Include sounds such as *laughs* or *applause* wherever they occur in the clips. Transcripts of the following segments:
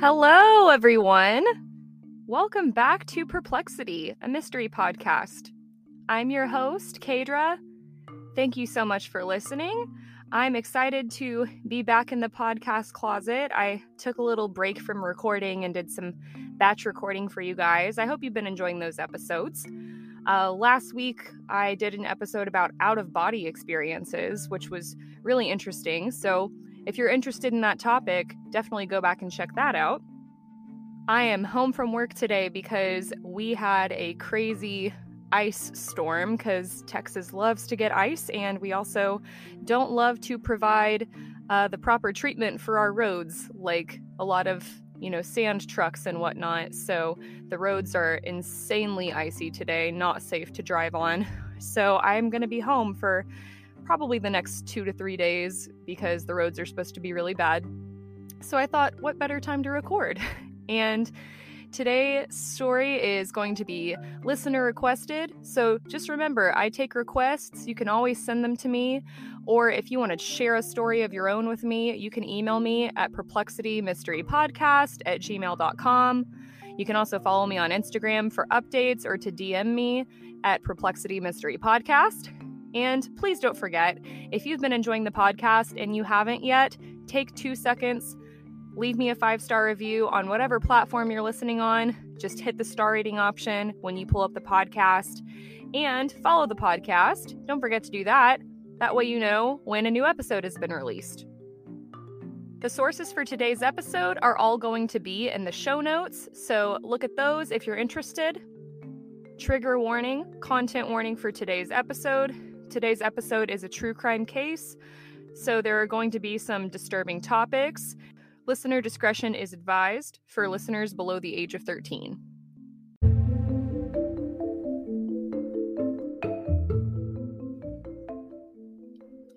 Hello, everyone. Welcome back to Perplexity, a mystery podcast. I'm your host, Kaydra. Thank you so much for listening. I'm excited to be back in the podcast closet. I took a little break from recording and did some batch recording for you guys. I hope you've been enjoying those episodes. Uh, last week, I did an episode about out of body experiences, which was really interesting. So, if you're interested in that topic, definitely go back and check that out. I am home from work today because we had a crazy ice storm because Texas loves to get ice, and we also don't love to provide uh, the proper treatment for our roads, like a lot of you know sand trucks and whatnot. So the roads are insanely icy today, not safe to drive on. So I'm going to be home for probably the next two to three days because the roads are supposed to be really bad. So I thought, what better time to record? *laughs* And today's story is going to be listener requested. So just remember, I take requests. You can always send them to me. Or if you want to share a story of your own with me, you can email me at perplexitymysterypodcast at gmail.com. You can also follow me on Instagram for updates or to DM me at Perplexity Mystery Podcast. And please don't forget, if you've been enjoying the podcast and you haven't yet, take two seconds, leave me a five star review on whatever platform you're listening on. Just hit the star rating option when you pull up the podcast and follow the podcast. Don't forget to do that. That way, you know when a new episode has been released. The sources for today's episode are all going to be in the show notes, so look at those if you're interested. Trigger warning, content warning for today's episode. Today's episode is a true crime case, so there are going to be some disturbing topics. Listener discretion is advised for listeners below the age of 13.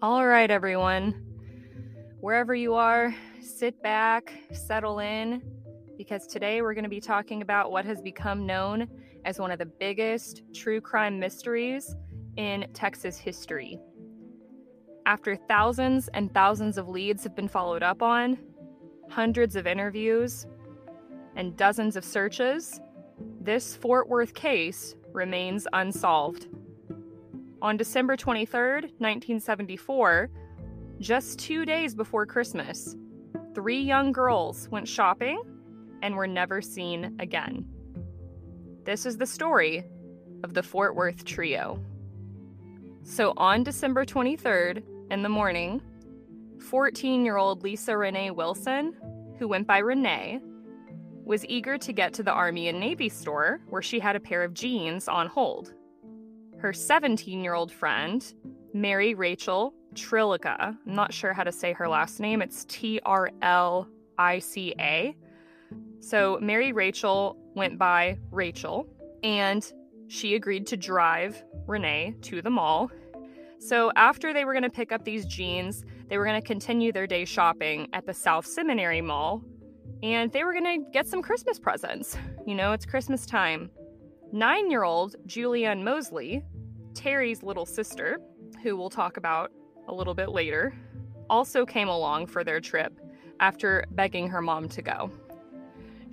All right, everyone. Wherever you are, sit back, settle in, because today we're going to be talking about what has become known as one of the biggest true crime mysteries in Texas history. After thousands and thousands of leads have been followed up on, hundreds of interviews, and dozens of searches, this Fort Worth case remains unsolved. On December 23, 1974, just two days before Christmas, three young girls went shopping and were never seen again. This is the story of the Fort Worth Trio. So on December 23rd in the morning, 14 year old Lisa Renee Wilson, who went by Renee, was eager to get to the Army and Navy store where she had a pair of jeans on hold. Her 17 year old friend, Mary Rachel Trlica, I'm not sure how to say her last name, it's T R L I C A. So Mary Rachel went by Rachel, and she agreed to drive Renee to the mall. So, after they were going to pick up these jeans, they were going to continue their day shopping at the South Seminary Mall and they were going to get some Christmas presents. You know, it's Christmas time. Nine year old Julie Ann Moseley, Terry's little sister, who we'll talk about a little bit later, also came along for their trip after begging her mom to go.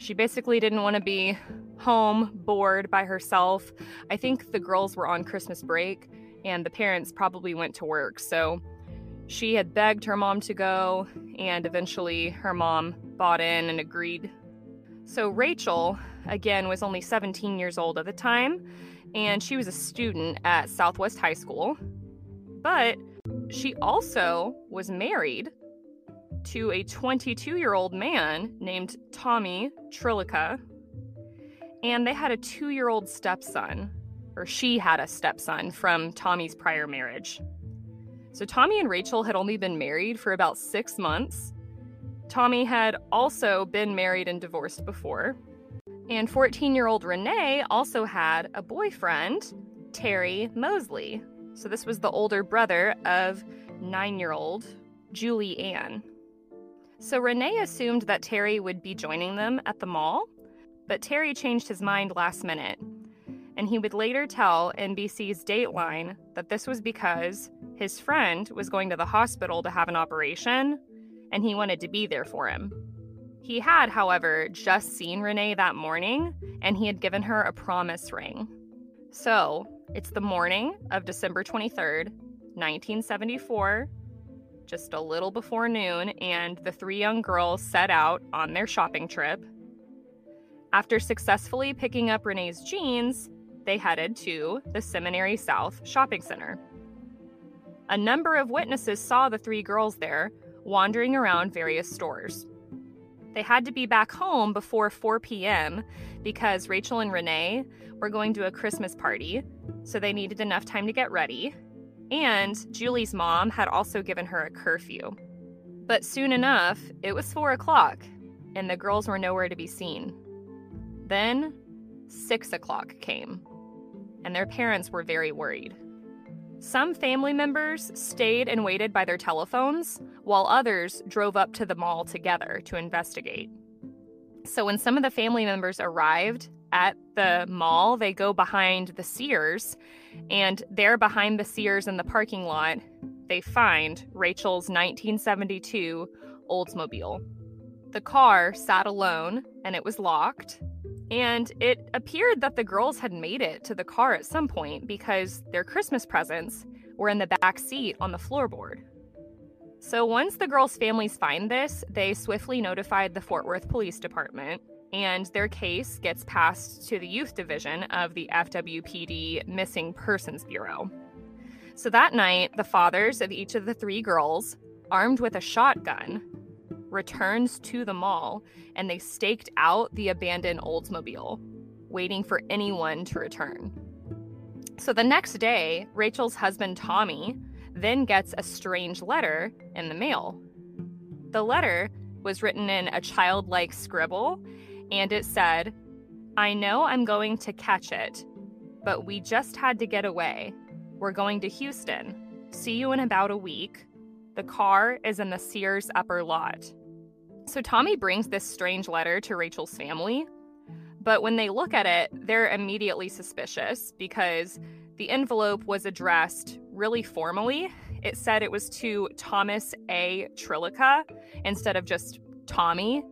She basically didn't want to be home, bored by herself. I think the girls were on Christmas break and the parents probably went to work. So she had begged her mom to go, and eventually her mom bought in and agreed. So Rachel, again, was only 17 years old at the time, and she was a student at Southwest High School. But she also was married to a 22 year old man named Tommy Trlica, and they had a two year old stepson or she had a stepson from Tommy's prior marriage. So Tommy and Rachel had only been married for about six months. Tommy had also been married and divorced before. And 14 year old Renee also had a boyfriend, Terry Moseley. So this was the older brother of nine year old Julie Ann. So Renee assumed that Terry would be joining them at the mall, but Terry changed his mind last minute and he would later tell NBC's Dateline that this was because his friend was going to the hospital to have an operation and he wanted to be there for him. He had, however, just seen Renee that morning and he had given her a promise ring. So it's the morning of December 23rd, 1974, just a little before noon, and the three young girls set out on their shopping trip. After successfully picking up Renee's jeans, they headed to the Seminary South Shopping Center. A number of witnesses saw the three girls there wandering around various stores. They had to be back home before 4 p.m. because Rachel and Renee were going to a Christmas party, so they needed enough time to get ready. And Julie's mom had also given her a curfew. But soon enough, it was 4 o'clock, and the girls were nowhere to be seen. Then, 6 o'clock came, and their parents were very worried. Some family members stayed and waited by their telephones, while others drove up to the mall together to investigate. So, when some of the family members arrived at the mall, they go behind the Sears, and there behind the Sears in the parking lot, they find Rachel's 1972 Oldsmobile. The car sat alone and it was locked, and it appeared that the girls had made it to the car at some point because their Christmas presents were in the back seat on the floorboard. So once the girls' families find this, they swiftly notified the Fort Worth Police Department, and their case gets passed to the Youth Division of the FWPD Missing Persons Bureau. So that night, the fathers of each of the three girls, armed with a shotgun, returns to the mall and they staked out the abandoned Oldsmobile, waiting for anyone to return. So the next day, Rachel's husband Tommy then gets a strange letter in the mail. The letter was written in a childlike scribble and it said, I know I'm going to catch it, but we just had to get away. We're going to Houston. See you in about a week. The car is in the Sears upper lot. So Tommy brings this strange letter to Rachel's family, but when they look at it, they're immediately suspicious because the envelope was addressed really formally. It said it was to Thomas A. Trlica instead of just Tommy.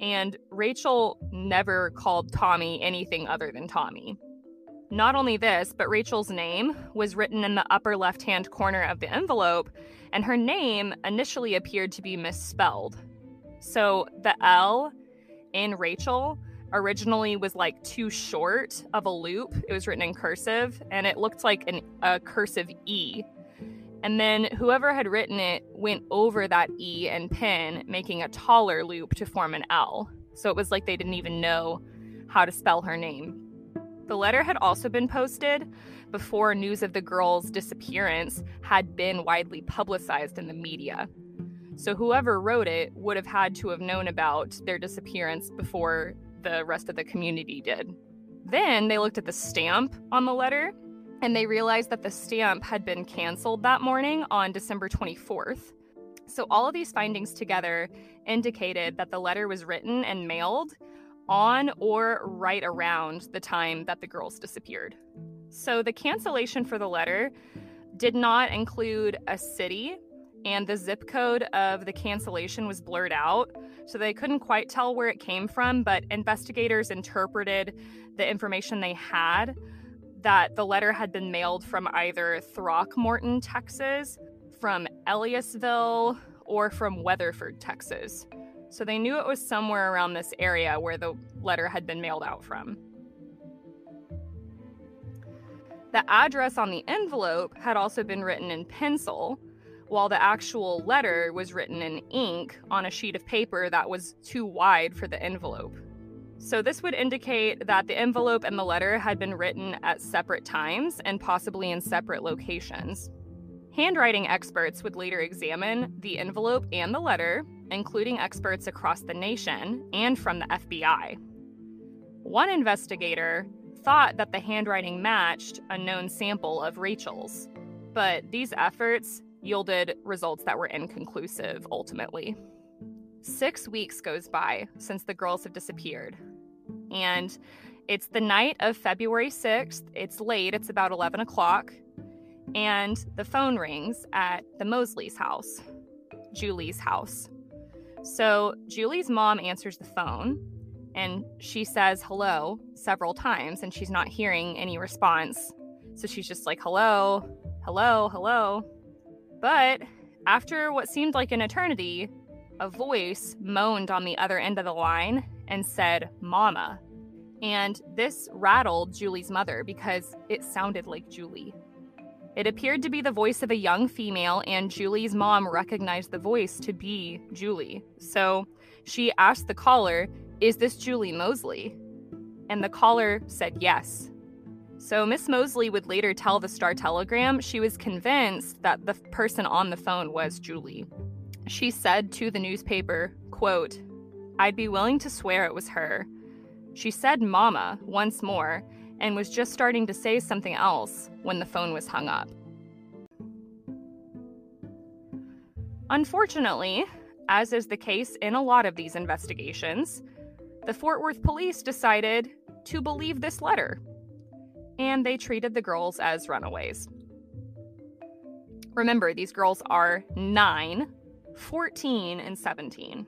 And Rachel never called Tommy anything other than Tommy. Not only this, but Rachel's name was written in the upper left hand corner of the envelope, and her name initially appeared to be misspelled. So the L in Rachel originally was like too short of a loop. It was written in cursive and it looked like an, a cursive E. And then whoever had written it went over that E and pen, making a taller loop to form an L. So it was like they didn't even know how to spell her name. The letter had also been posted before news of the girl's disappearance had been widely publicized in the media. So whoever wrote it would have had to have known about their disappearance before the rest of the community did. Then they looked at the stamp on the letter and they realized that the stamp had been canceled that morning on December 24th. So all of these findings together indicated that the letter was written and mailed on or right around the time that the girls disappeared. So the cancellation for the letter did not include a city and the zip code of the cancellation was blurred out. So they couldn't quite tell where it came from, but investigators interpreted the information they had that the letter had been mailed from either Throckmorton, Texas, from Elliottville, or from Weatherford, Texas. So they knew it was somewhere around this area where the letter had been mailed out from. The address on the envelope had also been written in pencil, while the actual letter was written in ink on a sheet of paper that was too wide for the envelope. So, this would indicate that the envelope and the letter had been written at separate times and possibly in separate locations. Handwriting experts would later examine the envelope and the letter, including experts across the nation and from the FBI. One investigator thought that the handwriting matched a known sample of Rachel's, but these efforts yielded results that were inconclusive ultimately. Six weeks goes by since the girls have disappeared. And it's the night of February 6th. It's late, it's about 11 o'clock. And the phone rings at the Moseley's house, Julie's house. So Julie's mom answers the phone and she says hello several times and she's not hearing any response. So she's just like, hello, hello, hello. But after what seemed like an eternity, a voice moaned on the other end of the line and said, Mama. And this rattled Julie's mother because it sounded like Julie. It appeared to be the voice of a young female, and Julie's mom recognized the voice to be Julie. So she asked the caller, Is this Julie Moseley? And the caller said yes. So Miss Moseley would later tell the Star Telegram she was convinced that the person on the phone was Julie. She said to the newspaper, quote, I'd be willing to swear it was her. She said mama once more, and was just starting to say something else when the phone was hung up. Unfortunately, as is the case in a lot of these investigations, the Fort Worth police decided to believe this letter, and they treated the girls as runaways. Remember, these girls are 9, 14, and 17.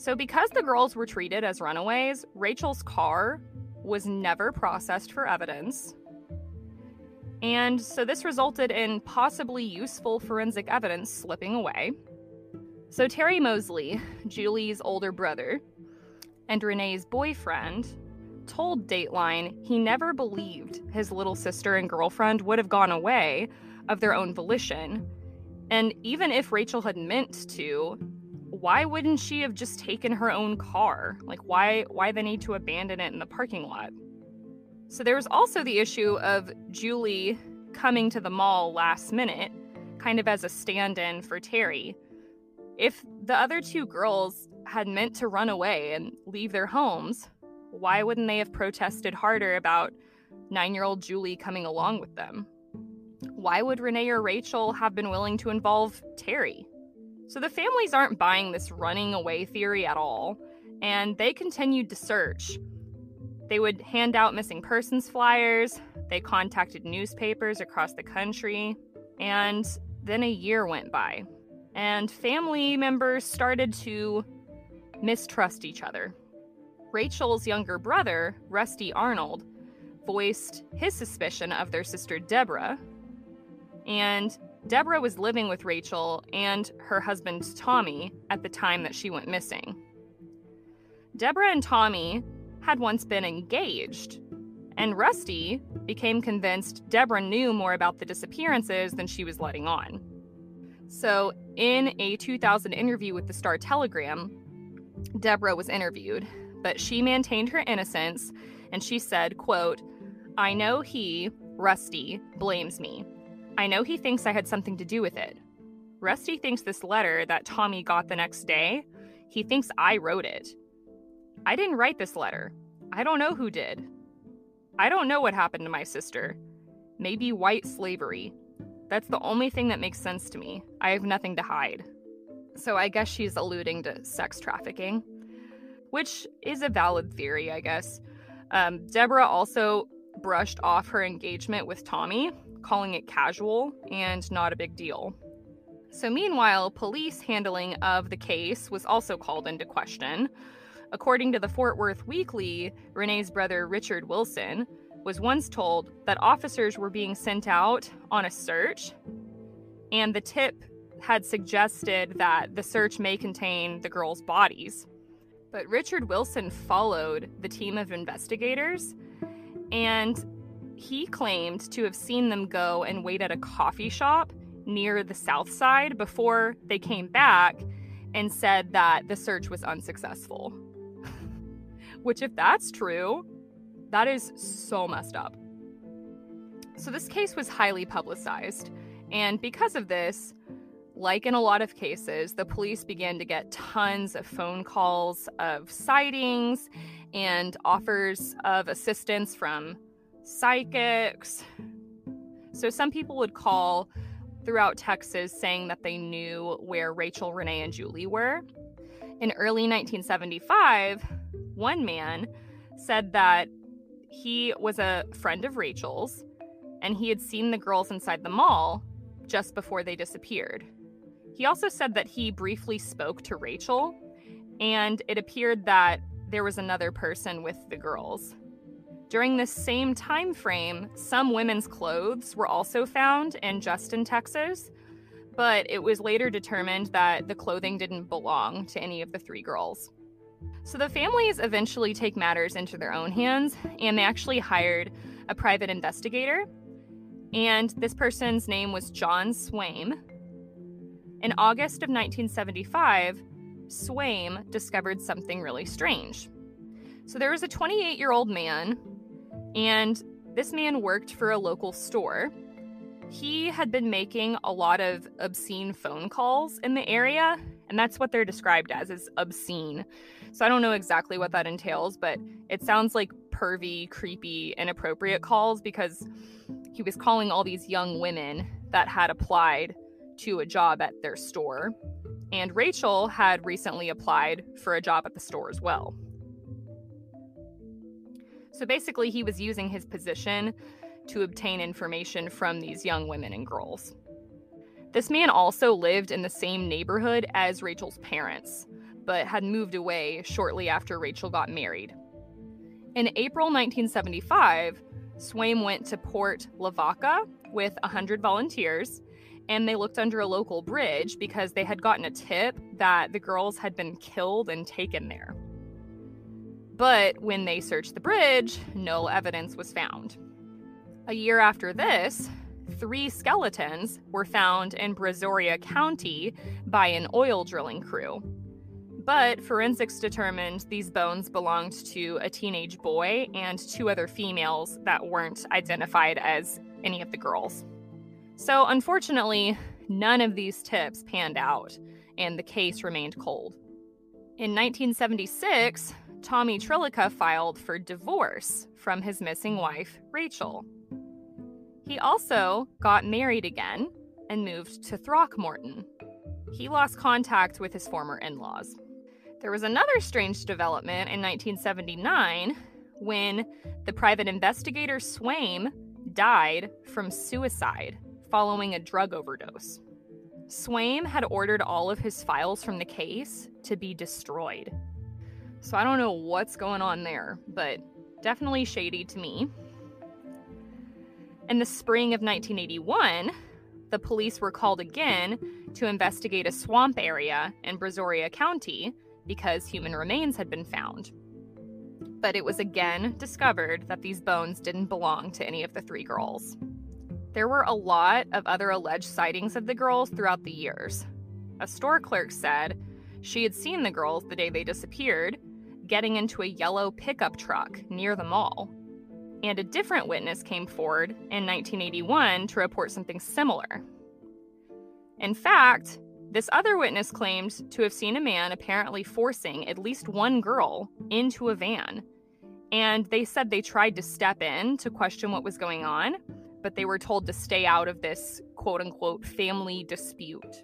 So, because the girls were treated as runaways, Rachel's car was never processed for evidence. And so this resulted in possibly useful forensic evidence slipping away. So Terry Moseley, Julie's older brother, and Renee's boyfriend, told Dateline he never believed his little sister and girlfriend would have gone away of their own volition. And even if Rachel had meant to, why wouldn't she have just taken her own car? Like why why the need to abandon it in the parking lot? So there was also the issue of Julie coming to the mall last minute, kind of as a stand-in for Terry. If the other two girls had meant to run away and leave their homes, why wouldn't they have protested harder about 9-year-old Julie coming along with them? Why would Renee or Rachel have been willing to involve Terry? So the families aren't buying this running away theory at all, and they continued to search. They would hand out missing persons flyers, they contacted newspapers across the country, and then a year went by. And family members started to mistrust each other. Rachel's younger brother, Rusty Arnold, voiced his suspicion of their sister Deborah, and Deborah was living with Rachel and her husband Tommy at the time that she went missing. Deborah and Tommy had once been engaged, and Rusty became convinced Deborah knew more about the disappearances than she was letting on. So, in a 2000 interview with the Star Telegram, Deborah was interviewed, but she maintained her innocence and she said, quote, I know he, Rusty, blames me. I know he thinks I had something to do with it. Rusty thinks this letter that Tommy got the next day, he thinks I wrote it. I didn't write this letter. I don't know who did. I don't know what happened to my sister. Maybe white slavery. That's the only thing that makes sense to me. I have nothing to hide. So I guess she's alluding to sex trafficking, which is a valid theory, I guess. Um, Deborah also brushed off her engagement with Tommy, calling it casual and not a big deal. So, meanwhile, police handling of the case was also called into question. According to the Fort Worth Weekly, Renee's brother Richard Wilson was once told that officers were being sent out on a search, and the tip had suggested that the search may contain the girls' bodies. But Richard Wilson followed the team of investigators, and he claimed to have seen them go and wait at a coffee shop near the south side before they came back and said that the search was unsuccessful. *laughs* Which, if that's true, that is so messed up. So, this case was highly publicized, and because of this, like in a lot of cases, the police began to get tons of phone calls of sightings and offers of assistance from psychics. So some people would call throughout Texas saying that they knew where Rachel, Renee, and Julie were. In early 1975, one man said that he was a friend of Rachel's and he had seen the girls inside the mall just before they disappeared. He also said that he briefly spoke to Rachel, and it appeared that there was another person with the girls. During this same time frame, some women's clothes were also found in Justin, Texas, but it was later determined that the clothing didn't belong to any of the three girls. So the families eventually take matters into their own hands, and they actually hired a private investigator. And this person's name was John Swaim. In August of 1975, Swaim discovered something really strange. So there was a 28 year old man and this man worked for a local store. He had been making a lot of obscene phone calls in the area, and that's what they're described as is obscene. So I don't know exactly what that entails, but it sounds like pervy, creepy, inappropriate calls because he was calling all these young women that had applied to a job at their store. And Rachel had recently applied for a job at the store as well. So basically, he was using his position to obtain information from these young women and girls. This man also lived in the same neighborhood as Rachel's parents, but had moved away shortly after Rachel got married. In April 1975, Swaim went to Port Lavaca with 100 volunteers, and they looked under a local bridge because they had gotten a tip that the girls had been killed and taken there. But when they searched the bridge, no evidence was found. A year after this, three skeletons were found in Brazoria County by an oil drilling crew. But forensics determined these bones belonged to a teenage boy and two other females that weren't identified as any of the girls. So, unfortunately, none of these tips panned out, and the case remained cold. In 1976, Tommy Trlica filed for divorce from his missing wife, Rachel. He also got married again and moved to Throckmorton. He lost contact with his former in laws. There was another strange development in 1979 when the private investigator Swaim died from suicide following a drug overdose. Swaim had ordered all of his files from the case to be destroyed. So I don't know what's going on there, but definitely shady to me. In the spring of 1981, the police were called again to investigate a swamp area in Brazoria County because human remains had been found. But it was again discovered that these bones didn't belong to any of the three girls. There were a lot of other alleged sightings of the girls throughout the years. A store clerk said she had seen the girls the day they disappeared getting into a yellow pickup truck near the mall. And a different witness came forward in 1981 to report something similar. In fact, this other witness claimed to have seen a man apparently forcing at least one girl into a van. And they said they tried to step in to question what was going on, but they were told to stay out of this quote unquote family dispute.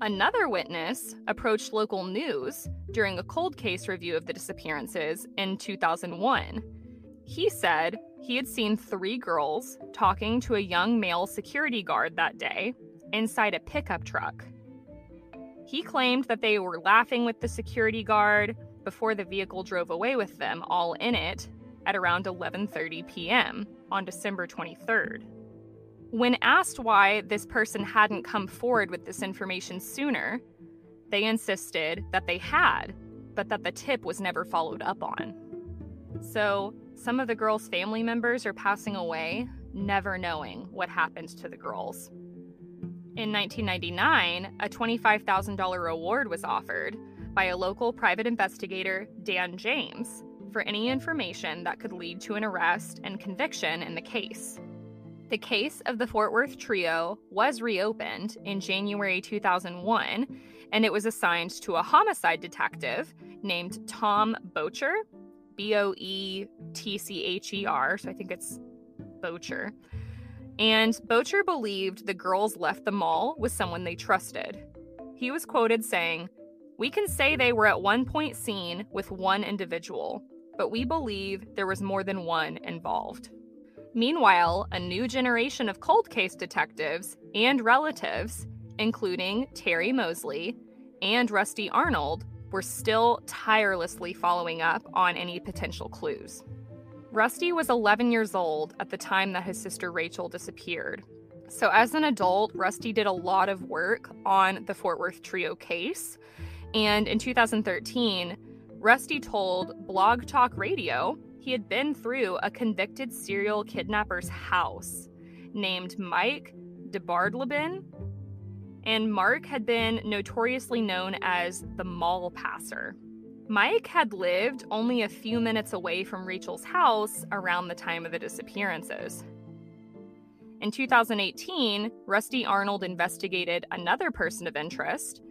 Another witness approached local news during a cold case review of the disappearances in 2001. He said he had seen three girls talking to a young male security guard that day inside a pickup truck. He claimed that they were laughing with the security guard before the vehicle drove away with them all in it at around 11:30 p.m. on December 23rd. When asked why this person hadn't come forward with this information sooner, they insisted that they had, but that the tip was never followed up on. So, some of the girls' family members are passing away, never knowing what happened to the girls. In 1999, a $25,000 reward was offered by a local private investigator, Dan James, for any information that could lead to an arrest and conviction in the case. The case of the Fort Worth trio was reopened in January 2001, and it was assigned to a homicide detective named Tom Boettcher, B O E T C H E R, so I think it's Boettcher. And Boettcher believed the girls left the mall with someone they trusted. He was quoted saying, We can say they were at one point seen with one individual, but we believe there was more than one involved. Meanwhile, a new generation of cold case detectives and relatives including Terry Moseley and Rusty Arnold, were still tirelessly following up on any potential clues. Rusty was 11 years old at the time that his sister Rachel disappeared. So, as an adult, Rusty did a lot of work on the Fort Worth Trio case. And in 2013, Rusty told Blog Talk Radio he had been through a convicted serial kidnapper's house named Mike DeBardeleben. And Mark had been notoriously known as the mall passer. Mike had lived only a few minutes away from Rachel's house around the time of the disappearances. In 2018, Rusty Arnold investigated another person of interest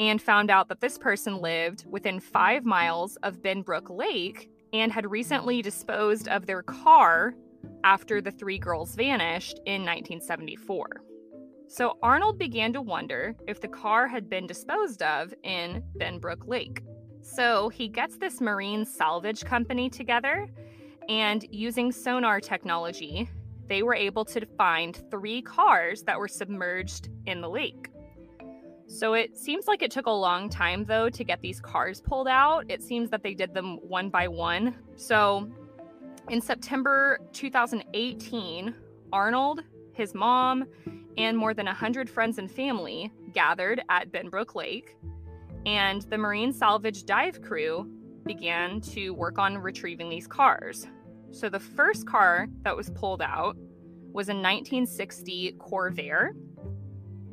and found out that this person lived within five miles of Benbrook Lake and had recently disposed of their car after the three girls vanished in 1974. So Arnold began to wonder if the car had been disposed of in Benbrook Lake. So he gets this marine salvage company together, and using sonar technology, they were able to find three cars that were submerged in the lake. So it seems like it took a long time, though, to get these cars pulled out. It seems that they did them one by one. So in September 2018, Arnold, his mom, and more than 100 friends and family gathered at Benbrook Lake and the Marine Salvage Dive Crew began to work on retrieving these cars. So the first car that was pulled out was a 1960 Corvair,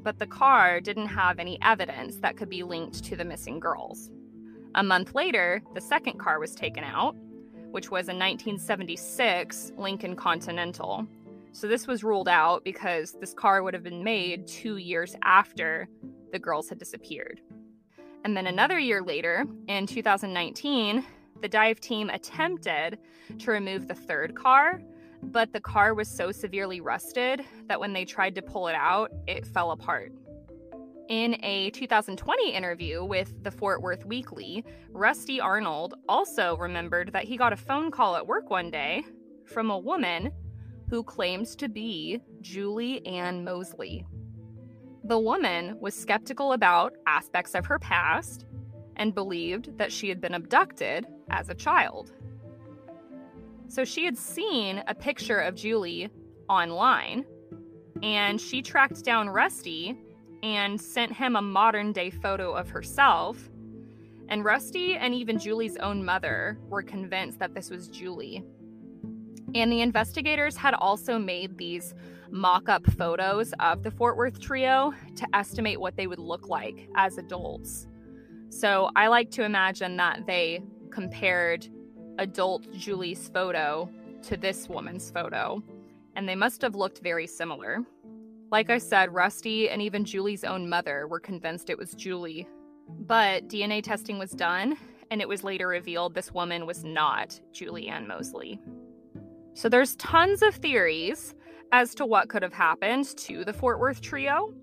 but the car didn't have any evidence that could be linked to the missing girls. A month later, the second car was taken out, which was a 1976 Lincoln Continental. So this was ruled out because this car would have been made two years after the girls had disappeared. And then another year later, in 2019, the dive team attempted to remove the third car, but the car was so severely rusted that when they tried to pull it out, it fell apart. In a 2020 interview with the Fort Worth Weekly, Rusty Arnold also remembered that he got a phone call at work one day from a woman who claims to be Julie Ann Moseley. The woman was skeptical about aspects of her past and believed that she had been abducted as a child. So she had seen a picture of Julie online and she tracked down Rusty and sent him a modern day photo of herself. And Rusty and even Julie's own mother were convinced that this was Julie. And the investigators had also made these mock up photos of the Fort Worth trio to estimate what they would look like as adults. So I like to imagine that they compared adult Julie's photo to this woman's photo, and they must have looked very similar. Like I said, Rusty and even Julie's own mother were convinced it was Julie. But DNA testing was done, and it was later revealed this woman was not Julie Ann Moseley. So there's tons of theories as to what could have happened to the Fort Worth trio.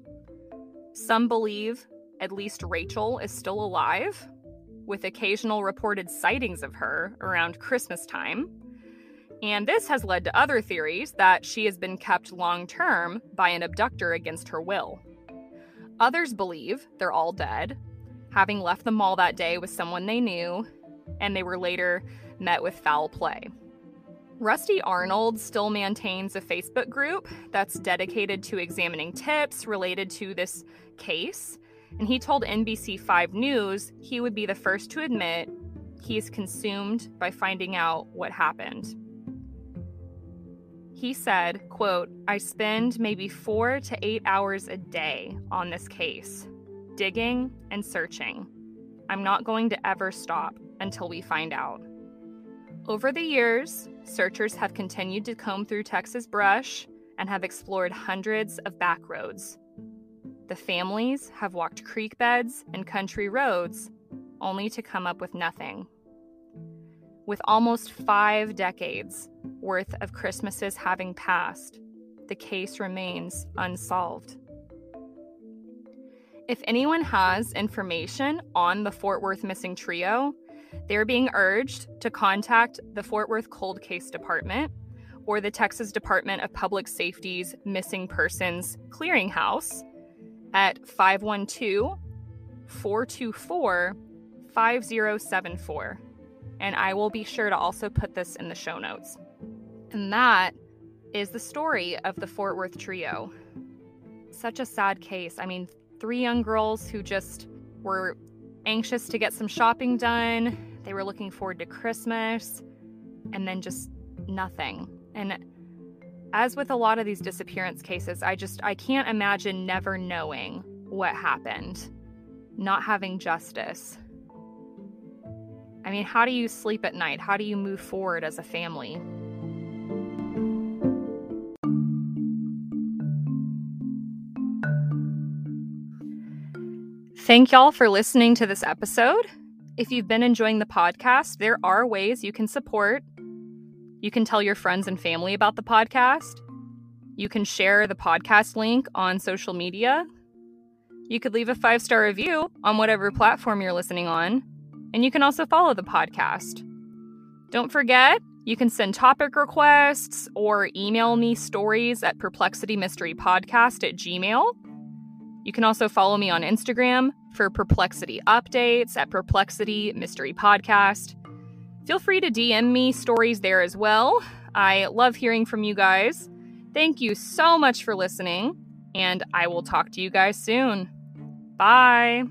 Some believe at least Rachel is still alive, with occasional reported sightings of her around Christmas time. And this has led to other theories that she has been kept long term by an abductor against her will. Others believe they're all dead, having left the mall that day with someone they knew, and they were later met with foul play. Rusty Arnold still maintains a Facebook group that's dedicated to examining tips related to this case. And he told NBC5 News he would be the first to admit he is consumed by finding out what happened. He said, quote, I spend maybe four to eight hours a day on this case, digging and searching. I'm not going to ever stop until we find out. Over the years, searchers have continued to comb through Texas brush and have explored hundreds of back roads. The families have walked creek beds and country roads only to come up with nothing. With almost five decades worth of Christmases having passed, the case remains unsolved. If anyone has information on the Fort Worth missing trio, they're being urged to contact the Fort Worth Cold Case Department or the Texas Department of Public Safety's Missing Persons Clearinghouse at 512 424 5074. And I will be sure to also put this in the show notes. And that is the story of the Fort Worth trio. Such a sad case. I mean, three young girls who just were anxious to get some shopping done. They were looking forward to Christmas, and then just nothing. And as with a lot of these disappearance cases, I just I can't imagine never knowing what happened, not having justice. I mean, how do you sleep at night? How do you move forward as a family? Thank y'all for listening to this episode. If you've been enjoying the podcast, there are ways you can support. You can tell your friends and family about the podcast. You can share the podcast link on social media. You could leave a five star review on whatever platform you're listening on. And you can also follow the podcast. Don't forget, you can send topic requests or email me stories at perplexitymysterypodcast at gmail. You can also follow me on Instagram for perplexity updates at Perplexity Mystery Podcast. Feel free to DM me stories there as well. I love hearing from you guys. Thank you so much for listening, and I will talk to you guys soon. Bye.